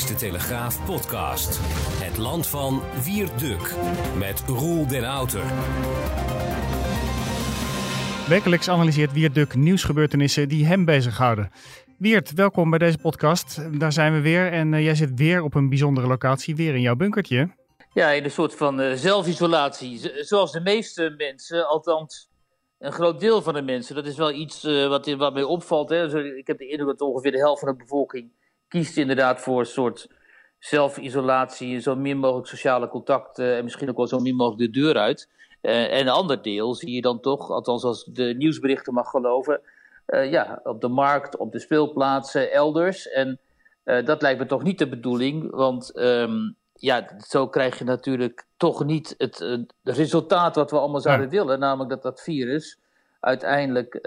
is de Telegraaf podcast. Het land van Wierduk met Roel den Outer. Wekelijks analyseert Wierduk nieuwsgebeurtenissen die hem bezighouden. Wiert, welkom bij deze podcast. Daar zijn we weer en uh, jij zit weer op een bijzondere locatie, weer in jouw bunkertje. Ja, in een soort van uh, zelfisolatie. Zoals de meeste mensen, althans een groot deel van de mensen. Dat is wel iets uh, wat, wat mij opvalt. Hè. Ik heb de indruk dat ongeveer de helft van de bevolking kiest inderdaad voor een soort zelfisolatie, zo min mogelijk sociale contacten en misschien ook wel zo min mogelijk de deur uit. Uh, en een ander deel zie je dan toch, althans als de nieuwsberichten mag geloven, uh, ja, op de markt, op de speelplaatsen, elders. En uh, dat lijkt me toch niet de bedoeling, want um, ja, zo krijg je natuurlijk toch niet het, het resultaat wat we allemaal zouden ja. willen, namelijk dat dat virus uiteindelijk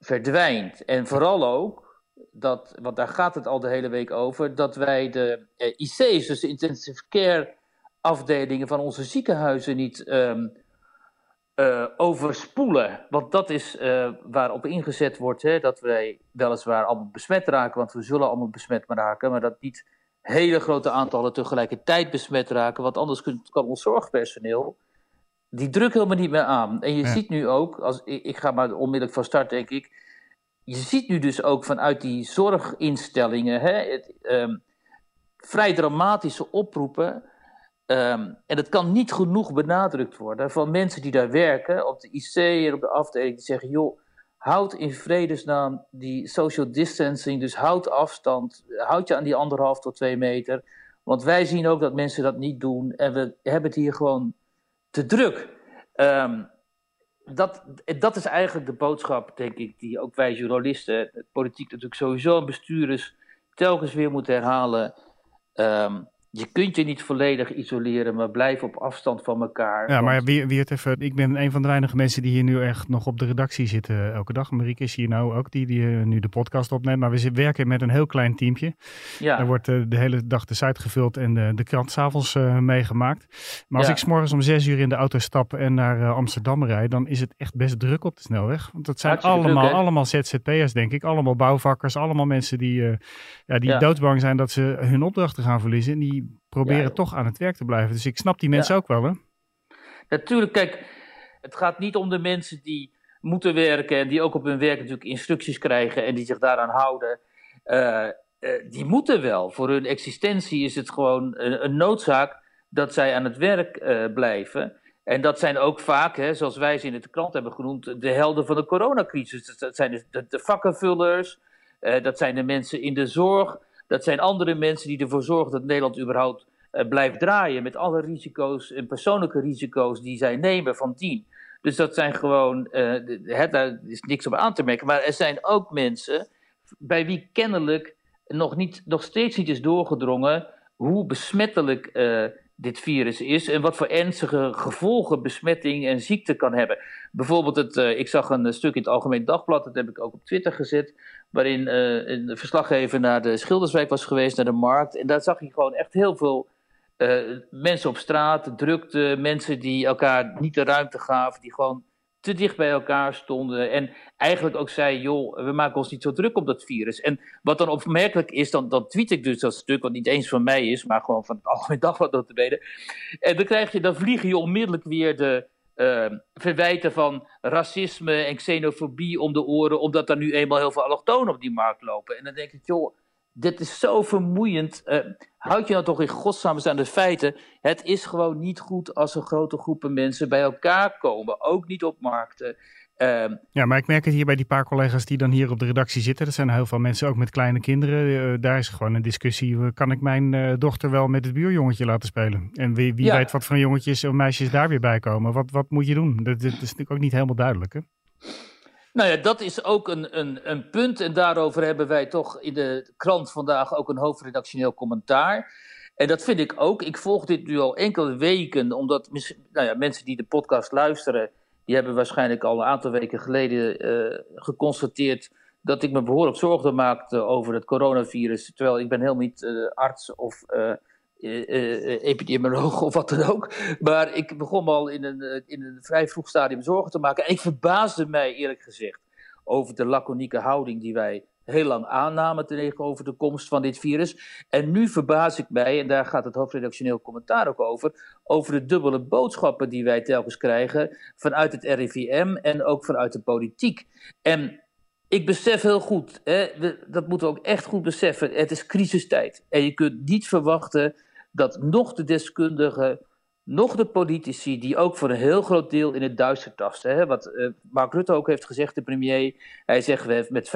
verdwijnt. En vooral ook dat, want daar gaat het al de hele week over, dat wij de eh, IC's, dus de intensive care afdelingen van onze ziekenhuizen, niet um, uh, overspoelen. Want dat is uh, waarop ingezet wordt, hè, dat wij weliswaar allemaal besmet raken, want we zullen allemaal besmet raken, maar dat niet hele grote aantallen tegelijkertijd besmet raken, want anders kan, ons zorgpersoneel die druk helemaal niet meer aan. En je ja. ziet nu ook, als, ik, ik ga maar onmiddellijk van start denk ik, je ziet nu dus ook vanuit die zorginstellingen hè, het, um, vrij dramatische oproepen. Um, en dat kan niet genoeg benadrukt worden van mensen die daar werken, op de IC en op de afdeling, die zeggen: joh, houd in vredesnaam die social distancing, dus houd afstand, houd je aan die anderhalf tot twee meter. Want wij zien ook dat mensen dat niet doen en we hebben het hier gewoon te druk. Um, dat, dat is eigenlijk de boodschap, denk ik, die ook wij journalisten, politiek natuurlijk sowieso en bestuurders telkens weer moeten herhalen. Um, je kunt je niet volledig isoleren, maar blijf op afstand van elkaar. Ja, maar wie, wie het even, ik ben een van de weinige mensen die hier nu echt nog op de redactie zitten elke dag. Marieke is hier nou ook, die, die nu de podcast opneemt. Maar we werken met een heel klein teampje. Ja. Er wordt uh, de hele dag de site gevuld en de, de krant s'avonds uh, meegemaakt. Maar als ja. ik s'morgens om zes uur in de auto stap en naar uh, Amsterdam rijd, dan is het echt best druk op de snelweg. Want dat zijn Hartstikke allemaal, druk, allemaal ZZP'ers, denk ik. Allemaal bouwvakkers, allemaal mensen die, ja, die ja. doodsbang zijn dat ze hun opdrachten gaan verliezen. En die proberen ja, toch aan het werk te blijven. Dus ik snap die mensen ja. ook wel, hè? Natuurlijk, kijk, het gaat niet om de mensen die moeten werken en die ook op hun werk natuurlijk instructies krijgen en die zich daaraan houden. Uh, uh, die moeten wel. Voor hun existentie is het gewoon een, een noodzaak dat zij aan het werk uh, blijven. En dat zijn ook vaak, hè, zoals wij ze in de krant hebben genoemd, de helden van de coronacrisis. Dat zijn de, de, de vakkenvullers, dat zijn de mensen in de zorg. Dat zijn andere mensen die ervoor zorgen dat Nederland überhaupt uh, blijft draaien. Met alle risico's en persoonlijke risico's die zij nemen van dien. Dus dat zijn gewoon, uh, daar is niks op aan te merken. Maar er zijn ook mensen bij wie kennelijk nog, niet, nog steeds niet is doorgedrongen hoe besmettelijk uh, dit virus is en wat voor ernstige gevolgen besmetting en ziekte kan hebben. Bijvoorbeeld, het, ik zag een stuk in het Algemeen Dagblad, dat heb ik ook op Twitter gezet, waarin uh, een verslaggever naar de Schilderswijk was geweest, naar de markt. En daar zag hij gewoon echt heel veel uh, mensen op straat, drukte, mensen die elkaar niet de ruimte gaven, die gewoon te dicht bij elkaar stonden. En eigenlijk ook zei, joh, we maken ons niet zo druk op dat virus. En wat dan opmerkelijk is, dan, dan tweet ik dus dat stuk, wat niet eens van mij is, maar gewoon van het Algemeen Dagblad notabene. En dan, krijg je, dan vliegen je onmiddellijk weer de uh, verwijten van racisme en xenofobie om de oren, omdat er nu eenmaal heel veel allochtonen op die markt lopen. En dan denk ik, joh, dit is zo vermoeiend. Uh, houd je nou toch in godsnaam aan de feiten. Het is gewoon niet goed als er grote groepen mensen bij elkaar komen. Ook niet op markten. Uh, ja, maar ik merk het hier bij die paar collega's die dan hier op de redactie zitten. Er zijn heel veel mensen ook met kleine kinderen. Uh, daar is gewoon een discussie. Kan ik mijn uh, dochter wel met het buurjongetje laten spelen? En wie, wie ja. weet wat voor jongetjes of meisjes daar weer bij komen? Wat, wat moet je doen? Dat, dat is natuurlijk ook niet helemaal duidelijk, hè? Nou ja, dat is ook een, een, een punt. En daarover hebben wij toch in de krant vandaag ook een hoofdredactioneel commentaar. En dat vind ik ook. Ik volg dit nu al enkele weken, omdat nou ja, mensen die de podcast luisteren, die hebben waarschijnlijk al een aantal weken geleden uh, geconstateerd dat ik me behoorlijk zorgen maakte over het coronavirus. Terwijl ik ben helemaal niet uh, arts of uh, epidemioloog of wat dan ook. Maar ik begon al in een, in een vrij vroeg stadium zorgen te maken. En ik verbaasde mij eerlijk gezegd over de laconieke houding die wij heel lang aannamen tegenover de komst van dit virus. En nu verbaas ik mij, en daar gaat het hoofdredactioneel commentaar ook over, over de dubbele boodschappen die wij telkens krijgen vanuit het RIVM en ook vanuit de politiek. En ik besef heel goed, hè, dat moeten we ook echt goed beseffen, het is crisistijd. En je kunt niet verwachten dat nog de deskundigen nog de politici die ook voor een heel groot deel in het duister tasten. Hè? Wat uh, Mark Rutte ook heeft gezegd, de premier. Hij zegt, we met 50%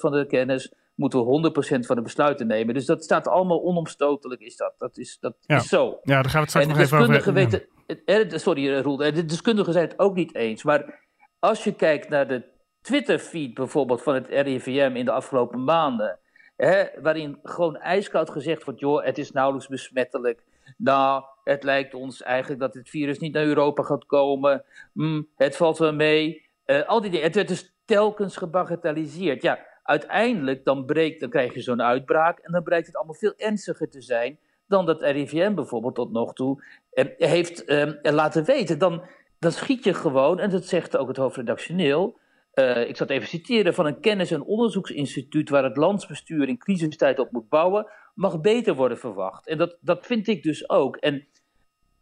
van de kennis moeten we 100% van de besluiten nemen. Dus dat staat allemaal onomstotelijk, is dat. Dat is, dat is zo. Ja, daar gaan we het straks nog even over. Weten, ja. Sorry, eh, Roel. De deskundigen zijn het ook niet eens. Maar als je kijkt naar de Twitter-feed bijvoorbeeld van het RIVM in de afgelopen maanden... Hè, waarin gewoon ijskoud gezegd wordt, joh, het is nauwelijks besmettelijk... Nou, het lijkt ons eigenlijk dat het virus niet naar Europa gaat komen. Hm, het valt wel mee. Uh, al die dingen. Het werd dus telkens gebagatelliseerd. Ja, uiteindelijk dan, breekt, dan krijg je zo'n uitbraak en dan blijkt het allemaal veel ernstiger te zijn dan dat RIVM bijvoorbeeld tot nog toe eh, heeft uh, laten weten. Dan, dan schiet je gewoon, en dat zegt ook het hoofdredactioneel, uh, ik zal het even citeren, van een kennis- en onderzoeksinstituut waar het landsbestuur in crisistijd op moet bouwen, mag beter worden verwacht. En dat, dat vind ik dus ook. En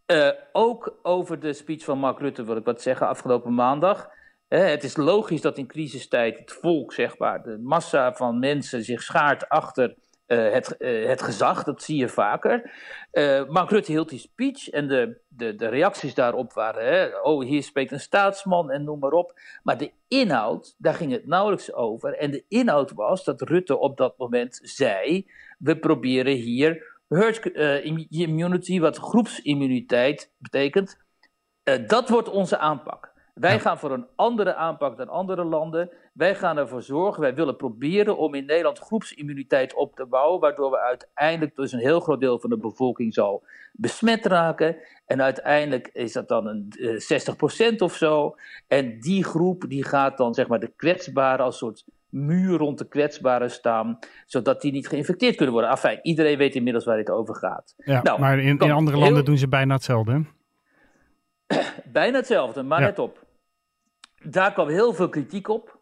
uh, ook over de speech van Mark Rutte wil ik wat zeggen afgelopen maandag. het is logisch dat in crisistijd het volk, zeg maar, de massa van mensen zich schaart achter uh, het, uh, het gezag. Dat zie je vaker. Mark Rutte hield die speech en de, de, de reacties daarop waren: hè, oh, hier spreekt een staatsman en noem maar op. Maar de inhoud, daar ging het nauwelijks over. En de inhoud was dat Rutte op dat moment zei: we proberen hier herd immunity, wat groepsimmuniteit betekent. Dat wordt onze aanpak. Wij gaan voor een andere aanpak dan andere landen. Wij gaan ervoor zorgen, wij willen proberen om in Nederland groepsimmuniteit op te bouwen, waardoor we uiteindelijk dus een heel groot deel van de bevolking zal besmet raken. En uiteindelijk is dat dan een uh, 60% of zo. En die groep die gaat dan zeg maar de kwetsbaren als soort muur rond de kwetsbaren staan, zodat die niet geïnfecteerd kunnen worden. Enfin, iedereen weet inmiddels waar dit over gaat. Ja, nou, maar in, in andere landen doen ze bijna hetzelfde. bijna hetzelfde, maar let op. Daar kwam heel veel kritiek op.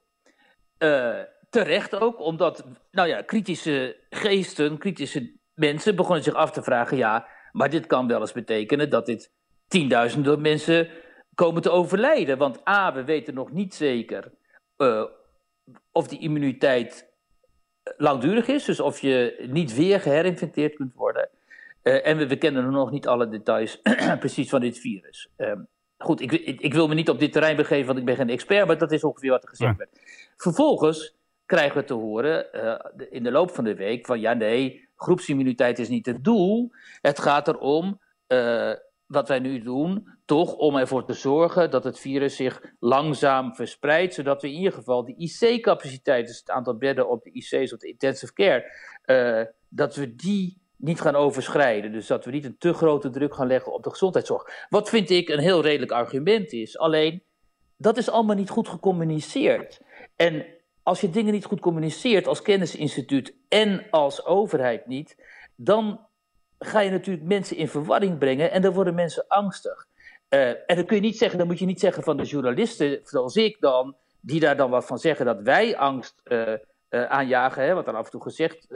Uh, terecht ook, omdat, nou ja, kritische geesten, kritische mensen begonnen zich af te vragen, ja, maar dit kan wel eens betekenen dat dit tienduizenden mensen komen te overlijden. Want A, we weten nog niet zeker uh, of die immuniteit eh, langdurig is, dus of je niet weer geherinfecteerd kunt worden. En we, we, kennen nog niet alle details precies van dit virus. Uh, goed, ik, ik, wil me niet op dit terrein begeven, want ik ben geen expert, maar dat is ongeveer wat er gezegd werd. Vervolgens krijgen we te horen uh, in de loop van de week van ja, nee, groepsimmuniteit is niet het doel. Het gaat erom wat wij nu doen, toch om ervoor te zorgen dat het virus zich langzaam verspreidt, zodat we in ieder geval de IC-capaciteit, dus het aantal bedden op de IC's, op de intensive care, uh, dat we die niet gaan overschrijden. Dus dat we niet een te grote druk gaan leggen op de gezondheidszorg. Wat vind ik een heel redelijk argument is. Alleen, dat is allemaal niet goed gecommuniceerd. En als je dingen niet goed communiceert als kennisinstituut en als overheid niet, dan ga je natuurlijk mensen in verwarring brengen en dan worden mensen angstig. Uh, en dan kun je niet zeggen, dan moet je niet zeggen van de journalisten, zoals ik dan, die daar dan wat van zeggen dat wij angst uh, uh, aanjagen, hè, wat dan af en toe gezegd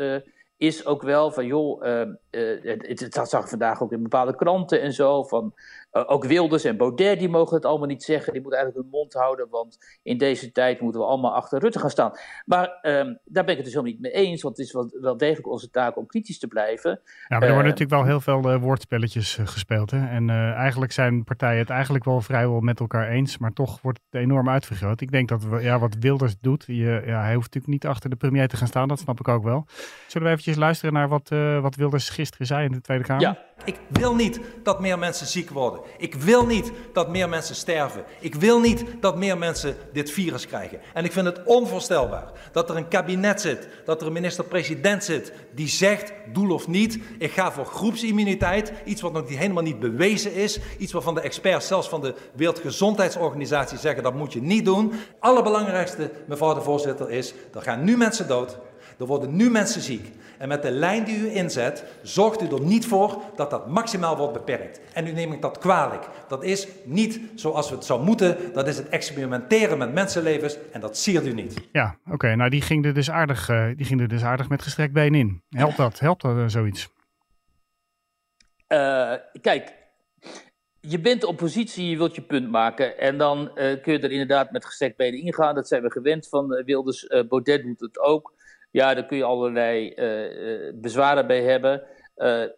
is ook wel van, joh, uh, uh, het, dat zag vandaag ook in bepaalde kranten en zo, van uh, ook Wilders en Baudet, die mogen het allemaal niet zeggen, die moeten eigenlijk hun mond houden, want in deze tijd moeten we allemaal achter Rutte gaan staan. Maar ehm, daar ben ik het dus helemaal niet mee eens, want het is wel, wel degelijk onze taak om kritisch te blijven. Ja, maar er worden natuurlijk wel heel veel woordspelletjes gespeeld, hè? en eigenlijk zijn partijen het eigenlijk wel vrijwel met elkaar eens, maar toch wordt het enorm uitvergroot. Ik denk dat we, ja, wat Wilders doet, je, ja, hij hoeft natuurlijk niet achter de premier te gaan staan, dat snap ik ook wel. Zullen we eventjes luisteren naar wat, wat Wilders gisteren zei in de Tweede Kamer? Ja, ik wil niet dat meer mensen ziek worden. Ik wil niet dat meer mensen sterven. Ik wil niet dat meer mensen dit virus krijgen. En ik vind het onvoorstelbaar dat er een kabinet zit, dat er een minister-president zit die zegt, doel of niet, ik ga voor groepsimmuniteit, iets wat nog helemaal niet bewezen is, iets waarvan de experts, zelfs van de Wereldgezondheidsorganisatie zeggen, dat moet je niet doen. Allerbelangrijkste, mevrouw de voorzitter, is, er gaan nu mensen dood. Er worden nu mensen ziek. En met de lijn die u inzet, zorgt u er niet voor dat dat maximaal wordt beperkt. En u neem ik dat kwalijk. Dat is niet zoals we het zou moeten. Dat is het experimenteren met mensenlevens. En dat siert u niet. Ja, oké. nou, die ging, er dus aardig, uh, die ging er dus aardig met gestrekt been in. Helpt dat? Helpt dat uh, zoiets? Uh, kijk, je bent oppositie, je wilt je punt maken. En dan uh, kun je er inderdaad met gestrekt benen ingaan. Dat zijn we gewend van uh, Wilders. Uh, Baudet doet het ook. Ja, daar kun je allerlei bezwaren bij hebben.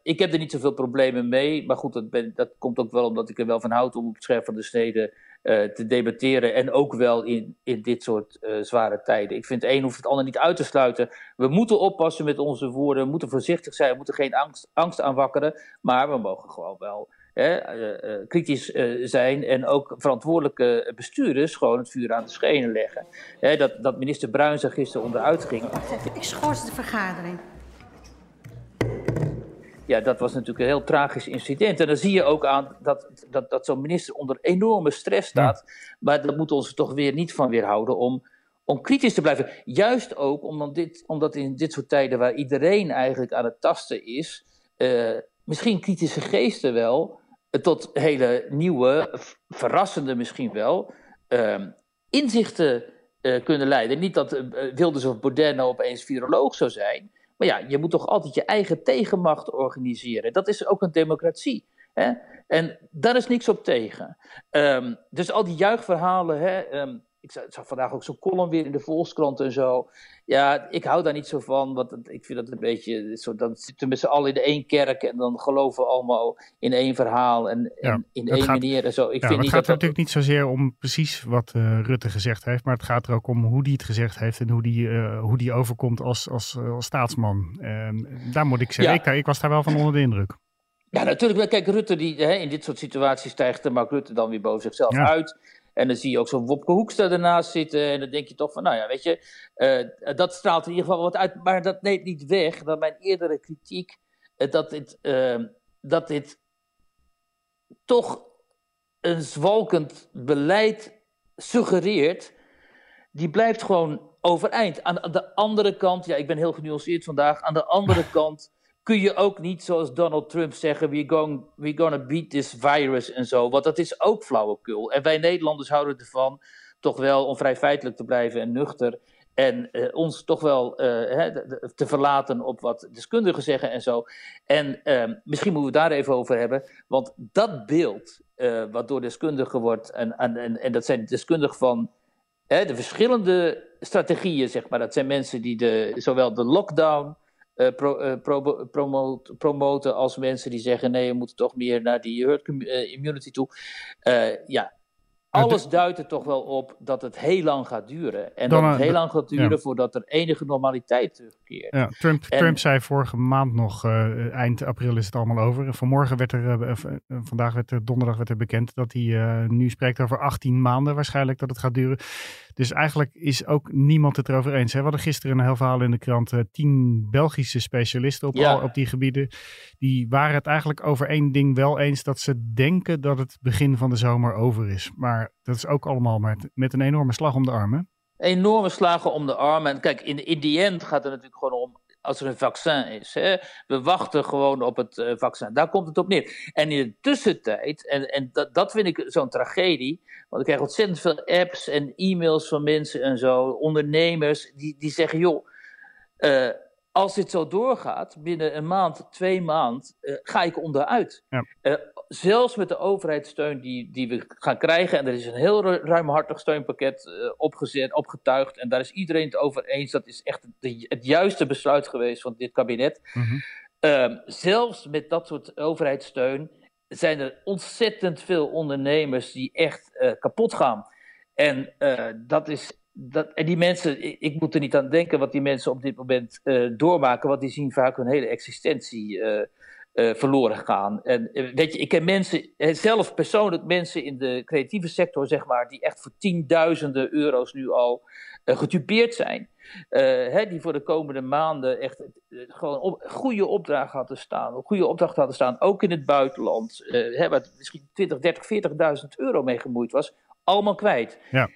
ik heb er niet zoveel problemen mee. Maar goed, dat, dat, komt ook wel omdat ik er wel van houd om op het scherp van de snede te debatteren. En ook wel in, in dit soort zware tijden. Ik vind een hoeft het ander niet uit te sluiten. We moeten oppassen met onze woorden. We moeten voorzichtig zijn. We moeten geen angst, angst aanwakkeren. Maar we mogen gewoon wel eh, eh, kritisch eh, zijn en ook verantwoordelijke bestuurders gewoon het vuur aan de schenen leggen. dat, dat minister Bruins er gisteren onderuit ging. Ik schors de vergadering. Ja, dat was natuurlijk een heel tragisch incident. En dan zie je ook aan dat, dat, dat zo'n minister onder enorme stress staat. Maar dat moet ons toch weer niet van weerhouden om, om kritisch te blijven. Juist ook omdat, dit, omdat in dit soort tijden waar iedereen eigenlijk aan het tasten is, misschien kritische geesten wel tot hele nieuwe, verrassende misschien wel, uh, inzichten uh, kunnen leiden. Niet dat uh, Wilders of Baudet opeens viroloog zou zijn, maar ja, je moet toch altijd je eigen tegenmacht organiseren. Dat is ook een democratie. Hè? En daar is niks op tegen. Um, dus al die juichverhalen, hè, um, ik zag vandaag ook zo'n column weer in de Volkskrant en zo. Ja, ik hou daar niet zo van, want ik vind dat een beetje... Zo, dan zitten we met z'n allen in één kerk en dan geloven we allemaal in één verhaal en, in één manier en zo. Ik ja, vind het gaat er natuurlijk niet zozeer om precies wat uh, Rutte gezegd heeft, maar het gaat er ook om hoe die het gezegd heeft en hoe die, uh, hoe die overkomt als, als, als staatsman. En daar moet ik zeggen, ik, ik was daar wel van onder de indruk. Ja, natuurlijk. Kijk, Rutte, die, hè, in dit soort situaties stijgt de Mark Rutte dan weer boven zichzelf uit. En dan zie je ook zo'n Wopke Hoekstra ernaast zitten. En dan denk je toch van, nou ja, weet je, uh, dat straalt in ieder geval wat uit. Maar dat neemt niet weg dat mijn eerdere kritiek, uh, dat, dit, uh, dat dit toch een zwalkend beleid suggereert, die blijft gewoon overeind. Aan de andere kant, ja, ik ben heel genuanceerd vandaag, aan de andere kant kun je ook niet zoals Donald Trump zeggen: we're, going, we're gonna beat this virus en zo. Want dat is ook flauwekul. En wij Nederlanders houden ervan toch wel om vrij feitelijk te blijven en nuchter. En uh, ons toch wel hè, te verlaten op wat deskundigen zeggen en zo. En uh, misschien moeten we het daar even over hebben. Want dat beeld, eh, wat door deskundigen wordt, en, en, en, dat zijn deskundigen van de verschillende strategieën, zeg maar. Dat zijn mensen die de, zowel de lockdown uh, pro, uh, pro, promote, promoten als mensen die zeggen: nee, we moeten toch meer naar die herd uh, immunity toe. ja, alles duidt er toch wel op dat het heel lang gaat duren. En dat het heel lang gaat duren voordat er enige normaliteit terugkeert. Ja, Trump, Trump zei vorige maand nog, uh, eind april is het allemaal over. Vanmorgen werd er, uh, vandaag werd er, donderdag werd er bekend dat hij nu spreekt over 18 maanden waarschijnlijk dat het gaat duren. Dus eigenlijk is ook niemand het erover eens. Hè? We hadden gisteren een heel verhaal in de krant. Tien Belgische specialisten op, al, op die gebieden. Die waren het eigenlijk over één ding wel eens. Dat ze denken dat het begin van de zomer over is. Maar dat is ook allemaal met, met een enorme slag om de armen. Enorme slagen om de armen. En kijk, in, in die end gaat het natuurlijk gewoon om als er een vaccin is. Hè? We wachten gewoon op het uh, vaccin. Daar komt het op neer. En in de tussentijd, en, en dat, dat vind ik zo'n tragedie. Want ik krijg ontzettend veel apps en e-mails van mensen en zo, ondernemers, die, die zeggen: joh. Uh, als dit zo doorgaat, binnen een maand, twee maand, uh, ga ik onderuit. Ja. Uh, zelfs met de overheidssteun die, die we gaan krijgen, en er is een heel ruimhartig steunpakket uh, opgezet, opgetuigd, en daar is iedereen het over eens. Dat is echt de, het juiste besluit geweest van dit kabinet. Mm -hmm. zelfs met dat soort overheidssteun zijn er ontzettend veel ondernemers die echt kapot gaan. En dat is dat, en die mensen, ik, moet er niet aan denken wat die mensen op dit moment uh, doormaken, want die zien vaak hun hele existentie uh, uh, verloren gaan. En weet je, ik ken mensen, zelf persoonlijk mensen in de creatieve sector, zeg maar, die echt voor tienduizenden euro's nu al getupeerd zijn. Hè, die voor de komende maanden echt gewoon op, goede opdrachten hadden staan, goede opdrachten hadden staan, ook in het buitenland, hè, waar misschien 20, 30, 40.000 euro mee gemoeid was, allemaal kwijt. Ja.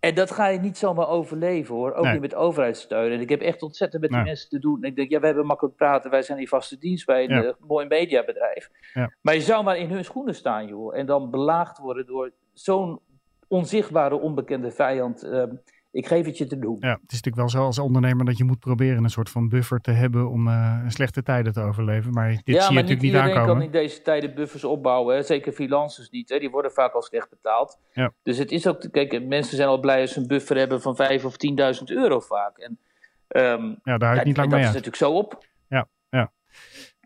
En dat ga je niet zomaar overleven hoor. Ook niet met overheidssteun. En ik heb echt ontzettend met die mensen te doen. En ik denk, ja, we hebben makkelijk praten. Wij zijn in vaste dienst bij een mooi mediabedrijf. Ja. Maar je zou maar in hun schoenen staan, joh. En dan belaagd worden door zo'n onzichtbare, onbekende vijand. Ehm, ik geef het je te doen. Ja, het is natuurlijk wel zo als ondernemer dat je moet proberen een soort van buffer te hebben om uh, slechte tijden te overleven. Maar dit ja, zie je natuurlijk niet aankomen. Ja, maar kan in deze tijden buffers opbouwen. Hè? Zeker freelancers niet. Hè? Die worden vaak al slecht betaald. Ja. Dus het is ook, kijk, mensen zijn al blij als ze een buffer hebben van 5 of 10.000 euro vaak. En, um, ja, daar houdt niet lang mee Dat is natuurlijk zo op. Ja, ja.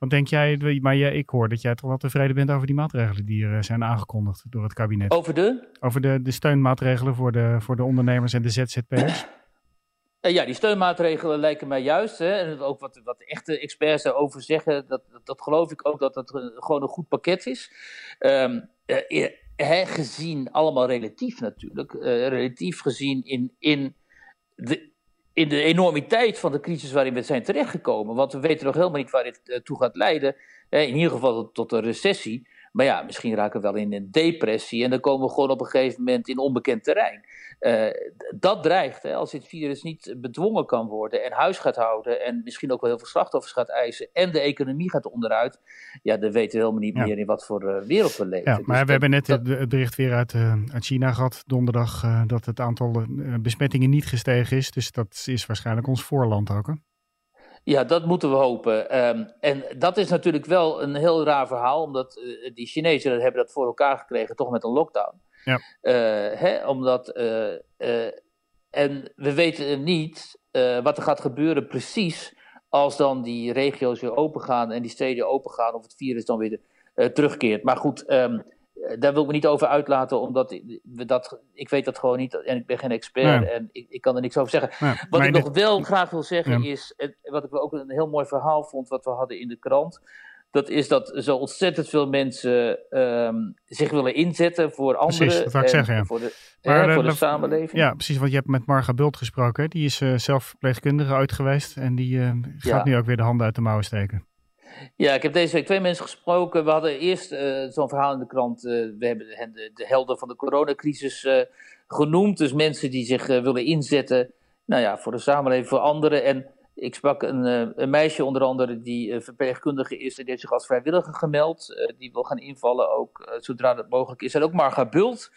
Wat denk jij, maar jij, ik hoor dat jij toch wel tevreden bent over die maatregelen die er eh, zijn aangekondigd door het kabinet. Over de? Over de, de steunmaatregelen voor de, voor de ondernemers en de ZZP'ers. Eh, ja, die steunmaatregelen lijken mij juist. Hè, en ook wat, wat echte experts daarover zeggen, dat, dat, geloof ik ook dat het gewoon een goed pakket is. Um, gezien, allemaal relatief natuurlijk, relatief gezien in, in de, in de enormiteit van de crisis waarin we zijn terechtgekomen. Want we weten nog helemaal niet waar dit uh, toe gaat leiden. in ieder geval tot een recessie. Maar ja, misschien raken we wel in een depressie en dan komen we gewoon op een gegeven moment in onbekend terrein. Uh, dat dreigt, hè, als dit virus niet bedwongen kan worden en huis gaat houden en misschien ook wel heel veel slachtoffers gaat eisen en de economie gaat onderuit, ja, dan weten we helemaal niet meer in wat voor uh, wereld we leven. Ja, maar dus we hebben net het bericht weer uit, uh, uit China gehad, donderdag, dat het aantal besmettingen niet gestegen is. Dus dat is waarschijnlijk ons voorland ook. Hè? Ja, dat moeten we hopen. Um, en dat is natuurlijk wel een heel raar verhaal, omdat uh, die Chinezen hebben dat voor elkaar gekregen, toch met een lockdown. Ja. Uh, hè, omdat, uh, en we weten niet wat er gaat gebeuren precies als dan die regio's weer open gaan en die steden open gaan, of het virus dan weer terugkeert. Maar goed, um, eh, daar wil ik me niet over uitlaten, omdat we dat, ik weet dat gewoon niet en ik ben geen expert en ik, ik, kan er niks over zeggen. wat ik nog wel graag wil zeggen is, wat ik ook een heel mooi verhaal vond, wat we hadden in de krant, dat is dat zo ontzettend veel mensen um, zich willen inzetten voor anderen. Precies, dat ik zeggen, ja. Voor de, maar, hè, voor de, samenleving. Ja, precies, want je hebt met Marga Bult gesproken. Die is uh, zelf verpleegkundige uit geweest en die uh, gaat nu ook weer de handen uit de mouwen steken. Ja, ik heb deze week twee mensen gesproken. We hadden eerst uh, zo'n verhaal in de krant. Uh, we hebben de, de, helden van de coronacrisis uh, genoemd. Dus mensen die zich willen inzetten nou ja, voor de samenleving, voor anderen. En ik sprak een, een meisje onder andere die verpleegkundige is. En die heeft zich als vrijwilliger gemeld. die wil gaan invallen ook zodra dat mogelijk is. En ook Marga Bult,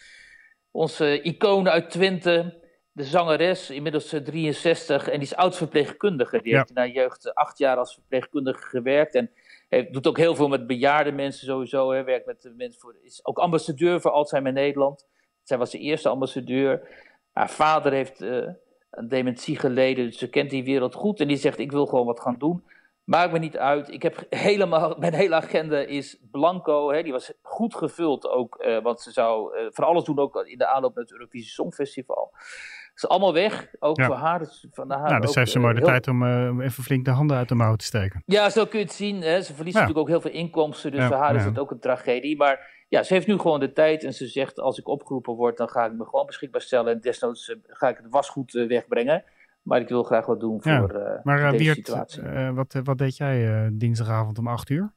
onze icoon uit Twente de zangeres, inmiddels 63, en die is oud-verpleegkundige. Die heeft in haar jeugd acht jaar als verpleegkundige gewerkt. En heeft, doet ook heel veel met bejaarde mensen sowieso. Hè, werkt met mensen voor, is ook ambassadeur voor Alzheimer Nederland. Zij was de eerste ambassadeur. Haar vader heeft uh, een dementie geleden, dus ze kent die wereld goed. En die zegt, ik wil gewoon wat gaan doen. Maakt me niet uit. Ik heb helemaal, mijn hele agenda is blanco. Hè, die was goed gevuld ook, uh, want ze zou uh, van alles doen ook in de aanloop naar het Eurovisie Songfestival is allemaal weg, ook voor haar. Dus van haar nou, dus heeft ze maar de tijd om uh, even flink de handen uit de mouw te steken. Ja, zo kun je het zien. Hè. Ze verliest natuurlijk ook heel veel inkomsten, dus voor haar is het ook een tragedie. Maar ja, ze heeft nu gewoon de tijd en ze zegt, als ik opgeroepen word, dan ga ik me gewoon beschikbaar stellen. En desnoods uh, ga ik het wasgoed uh, wegbrengen. Maar ik wil graag wat doen voor maar, deze Wiert, situatie. wat, wat deed jij dinsdagavond om 8 uur?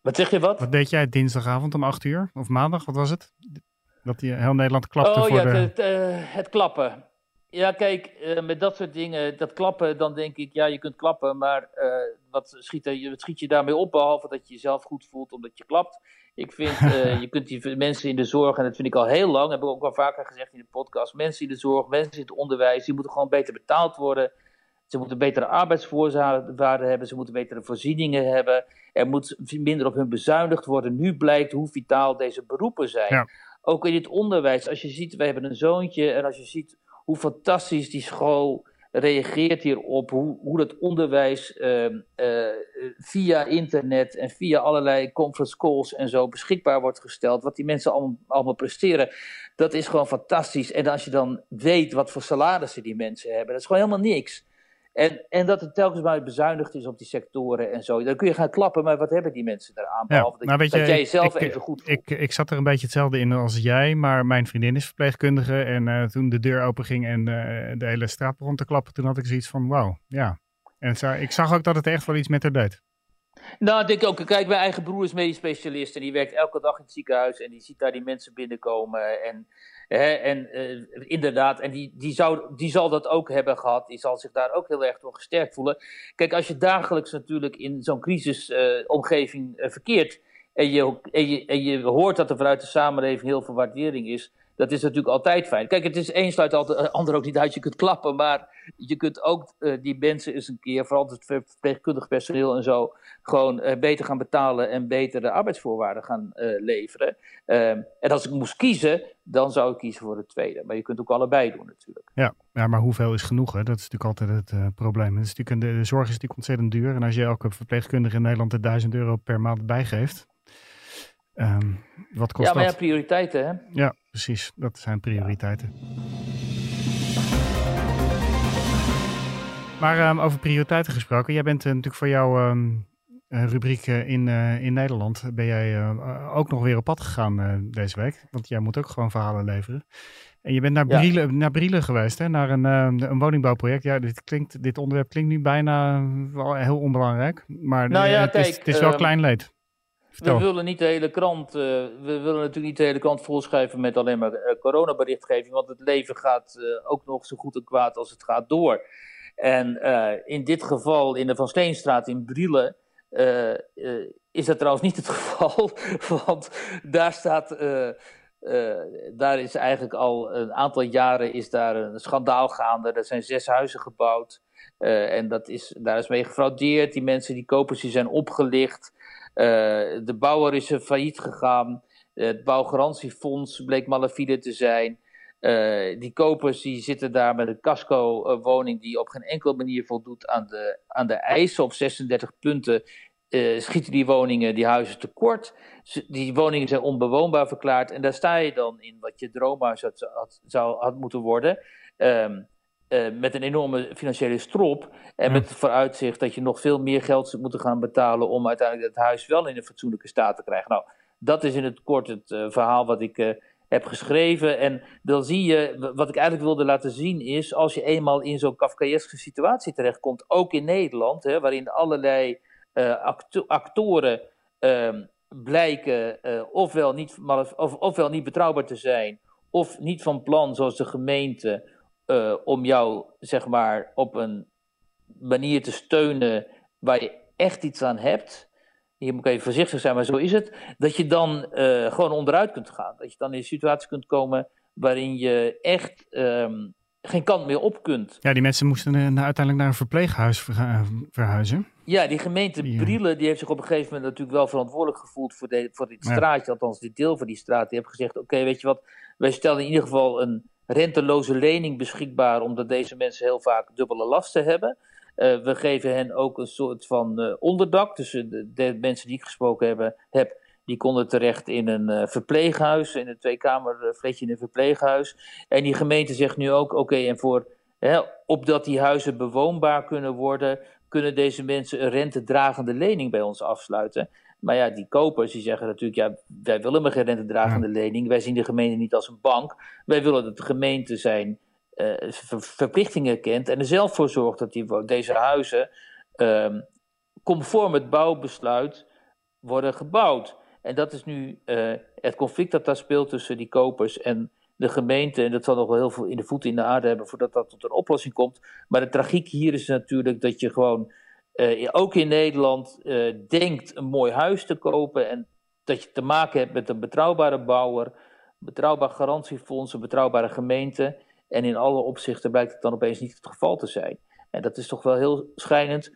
Wat zeg je wat? Wat deed jij dinsdagavond om 8 uur? Of maandag, wat was het? Dat die heel Nederland klapte oh, voor ja, de... het, uh, het klappen. Ja, kijk, uh, met dat soort dingen, dat klappen, dan denk ik, ja, je kunt klappen, maar uh, wat, schiet er, wat schiet je daarmee op, behalve dat je jezelf goed voelt omdat je klapt. Ik vind, je kunt die mensen in de zorg, en dat vind ik al heel lang, heb ik ook al vaker gezegd in de podcast, mensen in de zorg, mensen in het onderwijs, die moeten gewoon beter betaald worden. Ze moeten betere arbeidsvoorwaarden hebben, ze moeten betere voorzieningen hebben. Er moet minder op hun bezuinigd worden. Nu blijkt hoe vitaal deze beroepen zijn. Ja. Ook in het onderwijs, als je ziet, we hebben een zoontje en als je ziet hoe fantastisch die school reageert hierop, hoe, hoe dat onderwijs uh, uh, via internet en via allerlei conference calls en zo beschikbaar wordt gesteld, wat die mensen allemaal, allemaal presteren, dat is gewoon fantastisch. En als je dan weet wat voor salarissen die mensen hebben, dat is gewoon helemaal niks. En, en dat het telkens maar bezuinigd is op die sectoren en zo. Dan kun je gaan klappen, maar wat hebben die mensen daaraan? Behalve ja, dat, dat jij zelf even goed ik, ik, zat er een beetje hetzelfde in als jij, maar mijn vriendin is verpleegkundige. En uh, toen de deur open ging en uh, de hele straat begon te klappen, toen had ik zoiets van, wauw, ja. En ik zag ook dat het echt wel iets met haar deed. Nou, ik denk ook, kijk, mijn eigen broer is medisch specialist en die werkt elke dag in het ziekenhuis en die ziet daar die mensen binnenkomen. En en inderdaad, en die, die, zou, die zal dat ook hebben gehad. Die zal zich daar ook heel erg door gesterkt voelen. Kijk, als je dagelijks natuurlijk in zo'n crisisomgeving verkeert. En je, en, je, en je hoort dat er vanuit de samenleving heel veel waardering is dat is natuurlijk altijd fijn. Kijk, het is één sluit altijd de ander ook niet uit. Je kunt klappen, maar je kunt ook uh, die mensen eens een keer, vooral het verpleegkundig personeel en zo, gewoon uh, beter gaan betalen en betere arbeidsvoorwaarden gaan leveren. Ehm, en als ik moest kiezen, dan zou ik kiezen voor het tweede. Maar je kunt ook allebei doen natuurlijk. Ja, ja maar hoeveel is genoeg? Hè? Dat is natuurlijk altijd het probleem. Het is natuurlijk, de zorg is natuurlijk ontzettend duur. En als je elke verpleegkundige in Nederland de 1000 euro per maand bijgeeft, Um, wat kost ja, maar dat? ja, prioriteiten hè? Ja, precies. Dat zijn prioriteiten. Maar um, over prioriteiten gesproken. Jij bent uh, natuurlijk voor jouw um, rubriek uh, in, uh, in Nederland... ben jij ook nog weer op pad gegaan deze week. Want jij moet ook gewoon verhalen leveren. En je bent naar, ja. Brielen, naar Brielen geweest, hè? naar een, een woningbouwproject. Ja, dit, klinkt, dit onderwerp klinkt nu bijna wel heel onbelangrijk. Maar nou ja, het, kijk, is, het is wel klein leed. We willen niet de hele krant, uh, we willen natuurlijk niet de hele krant volschrijven met alleen maar uh, coronaberichtgeving, want het leven gaat uh, ook nog zo goed en kwaad als het gaat door. En in dit geval, in de Van Steenstraat in Brielen, is dat trouwens niet het geval, want daar staat, daar is eigenlijk al een aantal jaren is daar een schandaal gaande. Er zijn zes huizen gebouwd en dat is, daar is mee gefraudeerd. Die mensen, die kopers, die zijn opgelicht. Uh, de bouwer is failliet gegaan. Het bouwgarantiefonds bleek malafide te zijn. Uh, die kopers die zitten daar met een casco-woning die op geen enkele manier voldoet aan de, aan de eisen. Op 36 punten schieten die woningen, die huizen tekort. Die woningen zijn onbewoonbaar verklaard. En daar sta je dan in wat je droomhuis had, had, zou, had moeten worden. Um, uh, met een enorme financiële strop. En ja. met het vooruitzicht dat je nog veel meer geld zult moeten gaan betalen om uiteindelijk het huis wel in een fatsoenlijke staat te krijgen. Nou, dat is in het kort het uh, verhaal wat ik uh, heb geschreven. En dan zie je, wat ik eigenlijk wilde laten zien is, als je eenmaal in zo'n Kafkaeske situatie terechtkomt, ook in Nederland, hè, waarin allerlei acto actoren ehm, blijken ofwel, niet, of, ofwel niet betrouwbaar te zijn, of niet van plan, zoals de gemeente uh, om jou, zeg maar, op een manier te steunen waar je echt iets aan hebt. Hier moet ik even voorzichtig zijn, maar zo is het. Dat je dan uh, gewoon onderuit kunt gaan. Dat je dan in een situatie kunt komen waarin je echt um, geen kant meer op kunt. Ja, die mensen moesten uh, uiteindelijk naar een verpleeghuis verhuizen. Ja, die gemeente die, Brielen die heeft zich op een gegeven moment natuurlijk wel verantwoordelijk gevoeld voor, de, voor dit straatje. Ja. Althans, dit deel van die straat. Die heeft gezegd, oké, okay, weet je wat, wij stellen in ieder geval een renteloze lening beschikbaar, omdat deze mensen heel vaak dubbele lasten hebben. Uh, we geven hen ook een soort van uh, onderdak. Dus de, de, mensen die ik gesproken hebben, heb, die konden terecht in een verpleeghuis, in een tweekamerfletje in een verpleeghuis. En die gemeente zegt nu ook, oké, en voor, hè, opdat die huizen bewoonbaar kunnen worden, kunnen deze mensen een rentedragende lening bij ons afsluiten. Maar ja, die kopers die zeggen natuurlijk, ja, wij willen maar geen rentedragende ja. lening. Wij zien de gemeente niet als een bank. Wij willen dat de gemeente zijn uh, ver verplichtingen kent en er zelf voor zorgt dat die, deze huizen um, conform het bouwbesluit worden gebouwd. En dat is nu uh, het conflict dat daar speelt tussen die kopers en de gemeente. En dat zal nog wel heel veel in de voeten in de aarde hebben voordat dat tot een oplossing komt. Maar de tragiek hier is natuurlijk dat je gewoon uh, ook in Nederland uh, denkt een mooi huis te kopen en dat je te maken hebt met een betrouwbare bouwer, betrouwbaar garantiefonds, een betrouwbare gemeente. En in alle opzichten blijkt het dan opeens niet het geval te zijn. En dat is toch wel heel schijnend,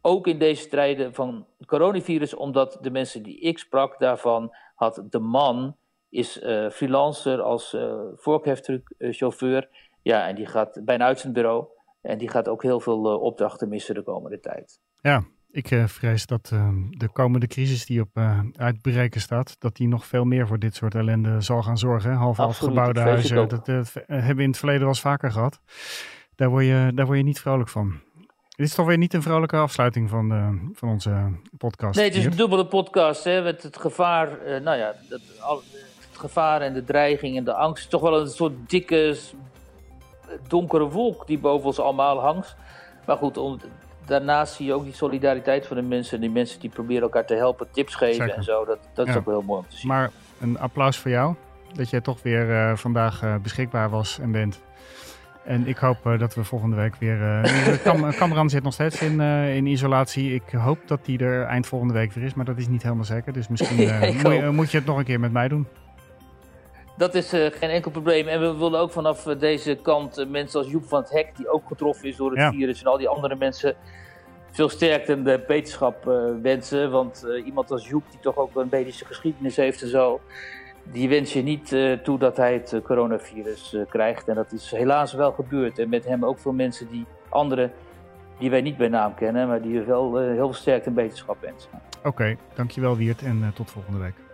ook in deze tijden van het coronavirus, omdat de mensen die ik sprak daarvan had de man is uh, freelancer als uh, vorkheftruckchauffeur. Ja, en die gaat bij een uitzendbureau. En die gaat ook heel veel uh, opdrachten missen de komende tijd. Ja, ik uh, vrees dat uh, de komende crisis die op uh, uitbreken staat, dat die nog veel meer voor dit soort ellende zal gaan zorgen. Half afgebouwde huizen, dat hebben we in het verleden wel eens vaker gehad. Daar word je, daar word je niet vrolijk van. Dit is toch weer niet een vrolijke afsluiting van, van onze podcast. Nee, het is een dubbele podcast hè, met het gevaar, nou ja, het, het gevaar en de dreiging en de angst. Toch wel een soort dikke donkere wolk die boven ons allemaal hangt. Maar goed, om, daarnaast zie je ook die solidariteit van de mensen. Die mensen die proberen elkaar te helpen, tips geven Zeker. en zo. Dat, dat ja. is ook wel heel mooi om te zien. Maar een applaus voor jou. dat jij toch weer vandaag beschikbaar was en bent. En ik hoop dat we volgende week weer. Uh, Cameron zit nog steeds in, in isolatie. Ik hoop dat die er eind volgende week weer is, maar dat is niet helemaal zeker. Dus misschien moet, moet, je het nog een keer met mij doen. Dat is geen enkel probleem. En we willen ook vanaf deze kant mensen als Joep van het Hek, die ook getroffen is door het virus, en al die andere mensen veel sterkte en de wetenschap wensen. Want iemand als Joep, die toch ook een medische geschiedenis heeft en zo die wens je niet toe dat hij het eh, coronavirus krijgt. En dat is helaas wel gebeurd. En met hem ook veel mensen die anderen die wij niet bij naam kennen, maar die wel heel sterk een beterschap wensen. Oké, okay, dankjewel Wiert en tot volgende week.